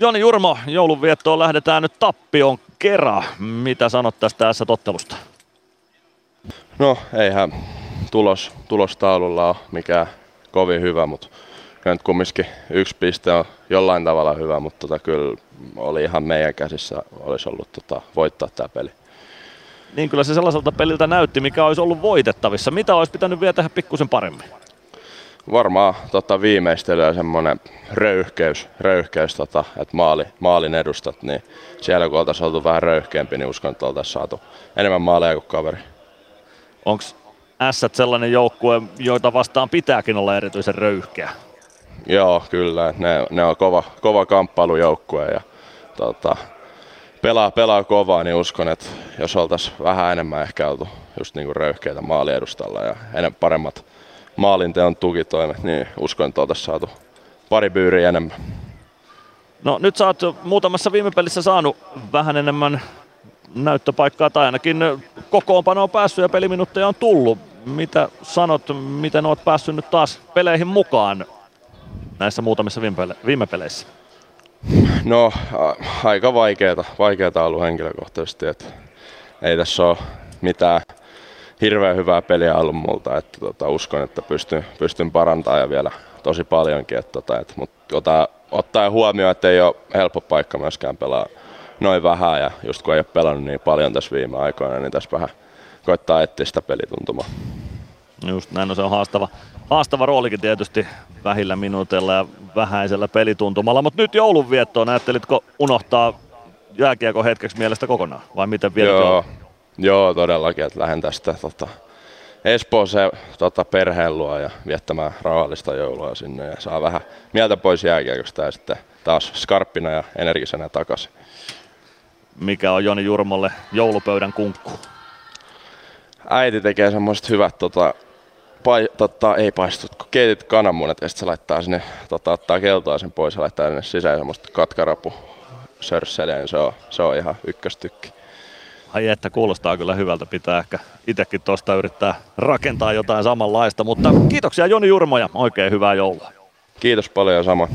Joni Jurmo, joulunviettoon lähdetään nyt tappion kera. Mitä sanot tästä tässä tottelusta? No eihän tulos, tulostaululla ole mikään kovin hyvä, mutta nyt kumminkin yksi piste on jollain tavalla hyvä, mutta tota, kyllä oli ihan meidän käsissä olisi ollut tota, voittaa tämä peli. Niin kyllä se sellaiselta peliltä näytti, mikä olisi ollut voitettavissa. Mitä olisi pitänyt vielä tehdä pikkusen paremmin? Varmaan tota, viimeistely ja semmoinen röyhkeys, röyhkeys tota, että maali, maalin edustat, niin siellä kun oltaisiin oltu vähän röyhkeämpi, niin uskon, että oltaisiin saatu enemmän maaleja kuin kaveri. Onko S sellainen joukkue, joita vastaan pitääkin olla erityisen röyhkeä? Joo, kyllä. Ne, ne on kova, kova kamppailujoukkue ja tota, pelaa, pelaa kovaa, niin uskon, että jos oltaisiin vähän enemmän ehkä oltu just niinku röyhkeitä maaliedustalla ja enemmän paremmat maalinteon tukitoimet, niin uskon, että oltaisiin saatu pari byyriä enemmän. No nyt sä oot muutamassa viime pelissä saanut vähän enemmän näyttöpaikkaa tai ainakin kokoonpano on päässyt ja peliminuutteja on tullut. Mitä sanot, miten oot päässyt nyt taas peleihin mukaan näissä muutamissa viime peleissä? No aika vaikeeta, vaikeeta ollut henkilökohtaisesti, että ei tässä ole mitään hirveän hyvää peliä ollut multa, että tota, uskon, että pystyn, pystyn parantamaan ja vielä tosi paljonkin, että, tota, että, mutta ota, ottaen huomioon, että ei ole helppo paikka myöskään pelaa noin vähän ja just kun ei ole pelannut niin paljon tässä viime aikoina, niin tässä vähän koittaa etsiä sitä pelituntumaa. Just näin, no se on haastava, haastava roolikin tietysti vähillä minuutilla ja vähäisellä pelituntumalla, mutta nyt joulunviettoon, ajattelitko unohtaa jääkiekko hetkeksi mielestä kokonaan vai miten vielä? Joo, joo, todellakin, että lähden tästä tota, Espooseen tota, perheen luo ja viettämään rauhallista joulua sinne ja saa vähän mieltä pois jääkiekosta ja sitten taas skarppina ja energisenä takaisin. Mikä on Joni Jurmolle joulupöydän kunkku? Äiti tekee semmoiset hyvät tota, pai, tota, ei paistut, kun keitit kananmunat ja sitten se laittaa sinne, tota, ottaa keltoa sen pois ja laittaa sinne sisään semmoista katkarapu sörsseliä, niin se on, se on ihan ykköstykki. Ai että kuulostaa kyllä hyvältä, pitää ehkä itsekin tuosta yrittää rakentaa jotain samanlaista, mutta kiitoksia Joni Jurmo ja oikein hyvää joulua. Kiitos paljon sama.